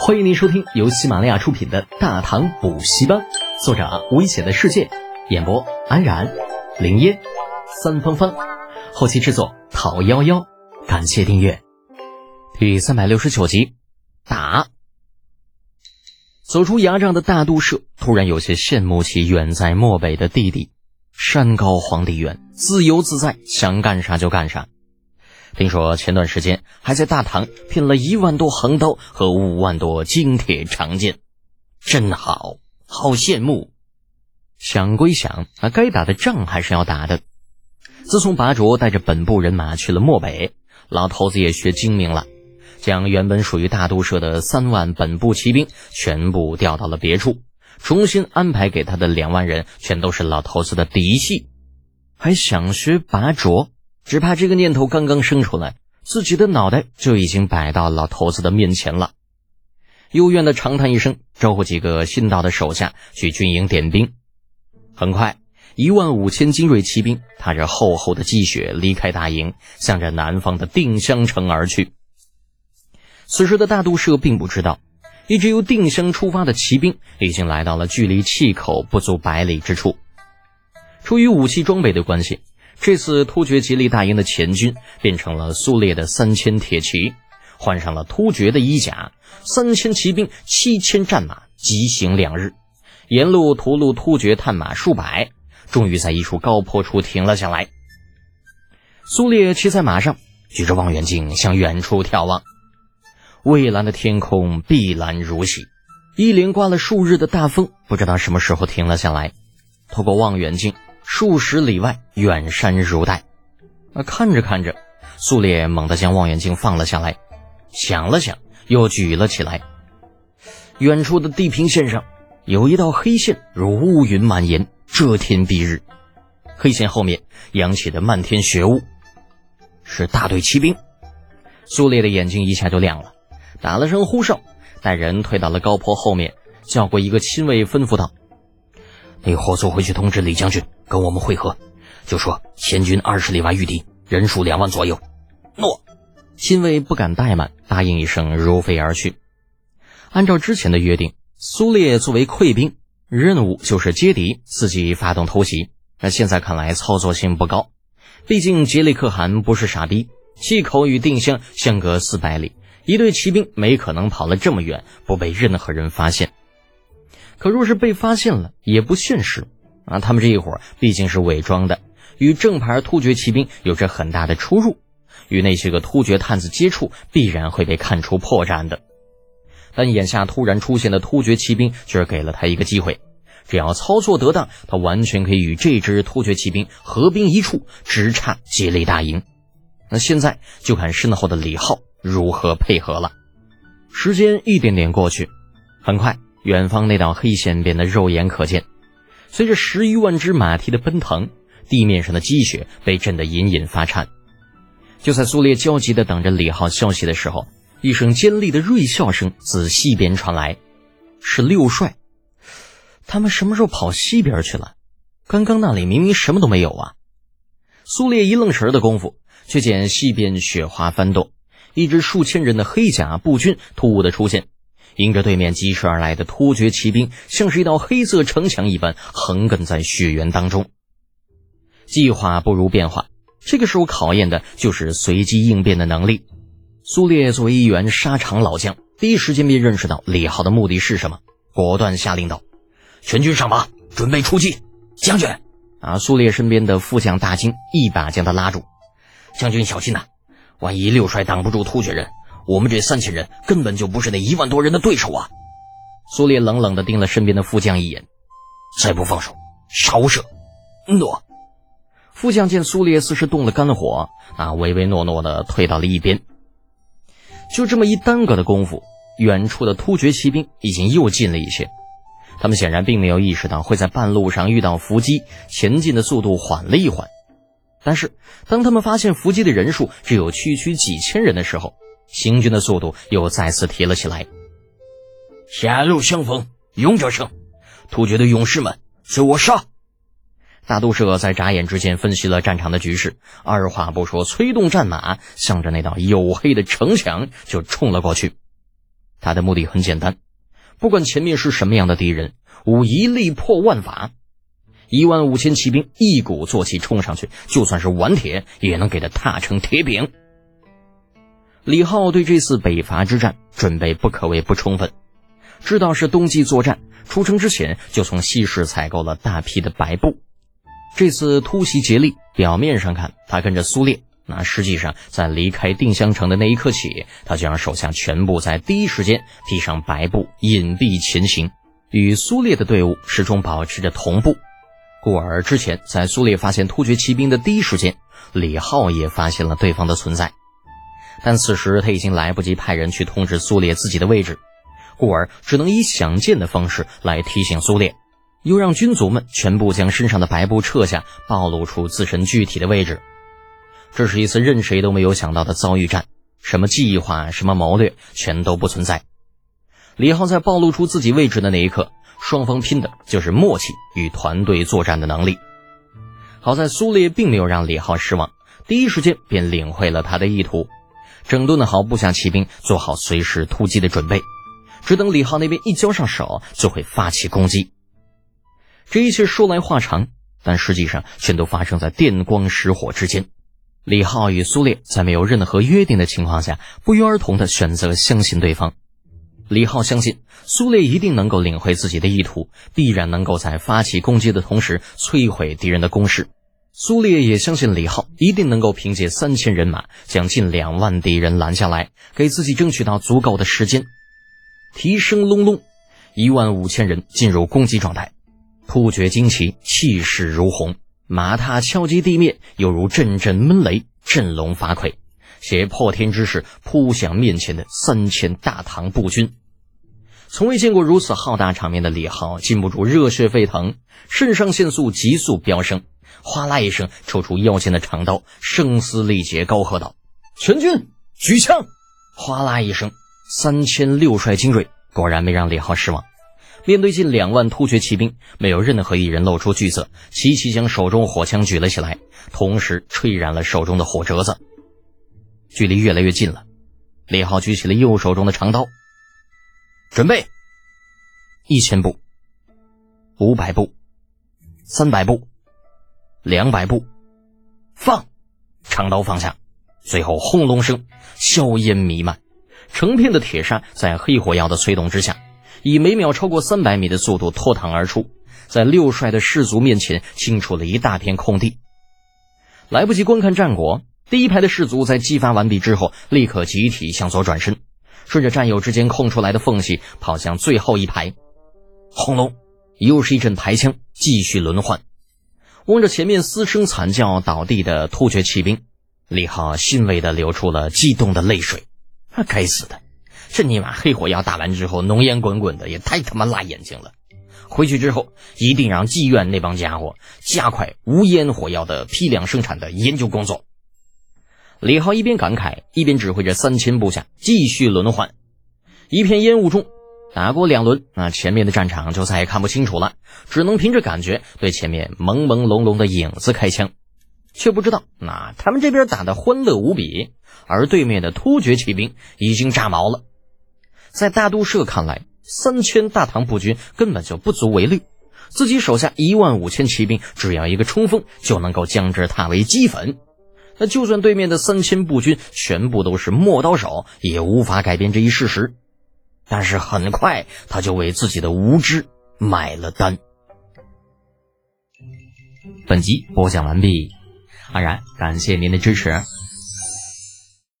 欢迎您收听由喜马拉雅出品的《大唐补习班》，作者危险的世界，演播安然、林烟、三芳芳，后期制作讨幺幺，感谢订阅。第三百六十九集，打。走出牙帐的大杜社突然有些羡慕起远在漠北的弟弟，山高皇帝远，自由自在，想干啥就干啥。听说前段时间还在大唐聘了一万多横刀和五万多精铁长剑，真好，好羡慕。想归想，那该打的仗还是要打的。自从拔卓带着本部人马去了漠北，老头子也学精明了，将原本属于大都社的三万本部骑兵全部调到了别处，重新安排给他的两万人全都是老头子的嫡系，还想学拔卓。只怕这个念头刚刚生出来，自己的脑袋就已经摆到老头子的面前了。幽怨的长叹一声，招呼几个新到的手下去军营点兵。很快，一万五千精锐骑兵踏着厚厚的积雪离开大营，向着南方的定襄城而去。此时的大都社并不知道，一支由定襄出发的骑兵已经来到了距离气口不足百里之处。出于武器装备的关系。这次突厥吉利大营的前军变成了苏烈的三千铁骑，换上了突厥的衣甲，三千骑兵、七千战马急行两日，沿路屠戮突厥探马数百，终于在一处高坡处停了下来。苏烈骑在马上，举着望远镜向远处眺望，蔚蓝的天空碧蓝如洗，一连刮了数日的大风不知道什么时候停了下来。透过望远镜。数十里外，远山如黛。啊，看着看着，苏烈猛地将望远镜放了下来，想了想，又举了起来。远处的地平线上，有一道黑线如乌云蔓延，遮天蔽日。黑线后面扬起的漫天雪雾，是大队骑兵。苏烈的眼睛一下就亮了，打了声呼哨，带人退到了高坡后面，叫过一个亲卫，吩咐道。你火速回去通知李将军，跟我们会合，就说前军二十里外遇敌，人数两万左右。诺，亲卫不敢怠慢，答应一声，如飞而去。按照之前的约定，苏烈作为溃兵，任务就是接敌，自己发动偷袭。那现在看来操作性不高，毕竟杰里可汗不是傻逼，气口与定襄相隔四百里，一队骑兵没可能跑了这么远，不被任何人发现。可若是被发现了，也不现实啊！他们这一伙毕竟是伪装的，与正牌突厥骑兵有着很大的出入，与那些个突厥探子接触，必然会被看出破绽的。但眼下突然出现的突厥骑兵，却给了他一个机会，只要操作得当，他完全可以与这支突厥骑兵合兵一处，直插吉利大营。那现在就看身后的李浩如何配合了。时间一点点过去，很快。远方那道黑线变得肉眼可见，随着十余万只马蹄的奔腾，地面上的积雪被震得隐隐发颤。就在苏烈焦急地等着李浩消息的时候，一声尖利的锐笑声自西边传来，是六帅。他们什么时候跑西边去了？刚刚那里明明什么都没有啊！苏烈一愣神的功夫，却见西边雪花翻动，一支数千人的黑甲步军突兀的出现。迎着对面疾驰而来的突厥骑兵，像是一道黑色城墙一般横亘在雪原当中。计划不如变化，这个时候考验的就是随机应变的能力。苏烈作为一员沙场老将，第一时间便认识到李浩的目的是什么，果断下令道：“全军上马，准备出击！”将军，啊！苏烈身边的副将大惊，一把将他拉住：“将军小心呐，万一六帅挡不住突厥人。”我们这三千人根本就不是那一万多人的对手啊！苏烈冷冷地盯了身边的副将一眼，再不放手，杀无赦。诺。副将见苏烈似是动了肝火，啊，唯唯诺诺地退到了一边。就这么一耽搁的功夫，远处的突厥骑兵已经又近了一些。他们显然并没有意识到会在半路上遇到伏击，前进的速度缓了一缓。但是当他们发现伏击的人数只有区区几千人的时候，行军的速度又再次提了起来。狭路相逢勇者胜，突厥的勇士们，随我杀！大都社在眨眼之间分析了战场的局势，二话不说，催动战马，向着那道黝黑的城墙就冲了过去。他的目的很简单，不管前面是什么样的敌人，吾一力破万法。一万五千骑兵一鼓作气冲上去，就算是顽铁也能给他踏成铁饼。李浩对这次北伐之战准备不可谓不充分，知道是冬季作战，出城之前就从西市采购了大批的白布。这次突袭竭力，表面上看他跟着苏烈，那实际上在离开定襄城的那一刻起，他就让手下全部在第一时间披上白布，隐蔽前行，与苏烈的队伍始终保持着同步。故而之前在苏烈发现突厥骑兵的第一时间，李浩也发现了对方的存在，但此时他已经来不及派人去通知苏烈自己的位置，故而只能以想见的方式来提醒苏烈。又让军卒们全部将身上的白布撤下，暴露出自身具体的位置。这是一次任谁都没有想到的遭遇战，什么计划、什么谋略，全都不存在。李浩在暴露出自己位置的那一刻，双方拼的就是默契与团队作战的能力。好在苏烈并没有让李浩失望，第一时间便领会了他的意图，整顿好部下骑兵，做好随时突击的准备，只等李浩那边一交上手，就会发起攻击。这一切说来话长，但实际上全都发生在电光石火之间。李浩与苏烈在没有任何约定的情况下，不约而同的选择相信对方。李浩相信苏烈一定能够领会自己的意图，必然能够在发起攻击的同时摧毁敌人的攻势。苏烈也相信李浩一定能够凭借三千人马将近两万敌人拦下来，给自己争取到足够的时间。提声隆隆，一万五千人进入攻击状态。突厥旌旗气势如虹，马踏敲击地面，犹如阵阵闷雷，振聋发聩，携破天之势扑向面前的三千大唐步军。从未见过如此浩大场面的李浩禁不住热血沸腾，肾上腺素急速飙升，哗啦一声抽出腰间的长刀，声嘶力竭，高喝道：“全军举枪！”哗啦一声，三千六帅精锐果然没让李浩失望。面对近两万突厥骑兵，没有任何一人露出惧色，齐齐将手中火枪举了起来，同时吹燃了手中的火折子。距离越来越近了，李浩举起了右手中的长刀，准备。一千步，五百步，三百步，两百步，放！长刀放下，随后轰隆声，硝烟弥漫，成片的铁砂在黑火药的催动之下。以每秒超过三百米的速度脱膛而出，在六帅的士卒面前清除了一大片空地。来不及观看战果，第一排的士卒在激发完毕之后，立刻集体向左转身，顺着战友之间空出来的缝隙跑向最后一排。轰隆，又是一阵排枪，继续轮换。望着前面嘶声惨叫倒地的突厥骑兵，李浩欣慰的流出了激动的泪水。啊，该死的！这尼玛黑火药打完之后，浓烟滚滚的，也太他妈辣眼睛了！回去之后，一定让妓院那帮家伙加快无烟火药的批量生产的研究工作。李浩一边感慨，一边指挥着三千部下继续轮换。一片烟雾中，打过两轮，那前面的战场就再也看不清楚了，只能凭着感觉对前面朦朦胧胧的影子开枪，却不知道那他们这边打的欢乐无比，而对面的突厥骑兵已经炸毛了。在大都社看来，三千大唐步军根本就不足为虑，自己手下一万五千骑兵，只要一个冲锋就能够将之踏为齑粉。那就算对面的三千步军全部都是陌刀手，也无法改变这一事实。但是很快，他就为自己的无知买了单。本集播讲完毕，安然感谢您的支持。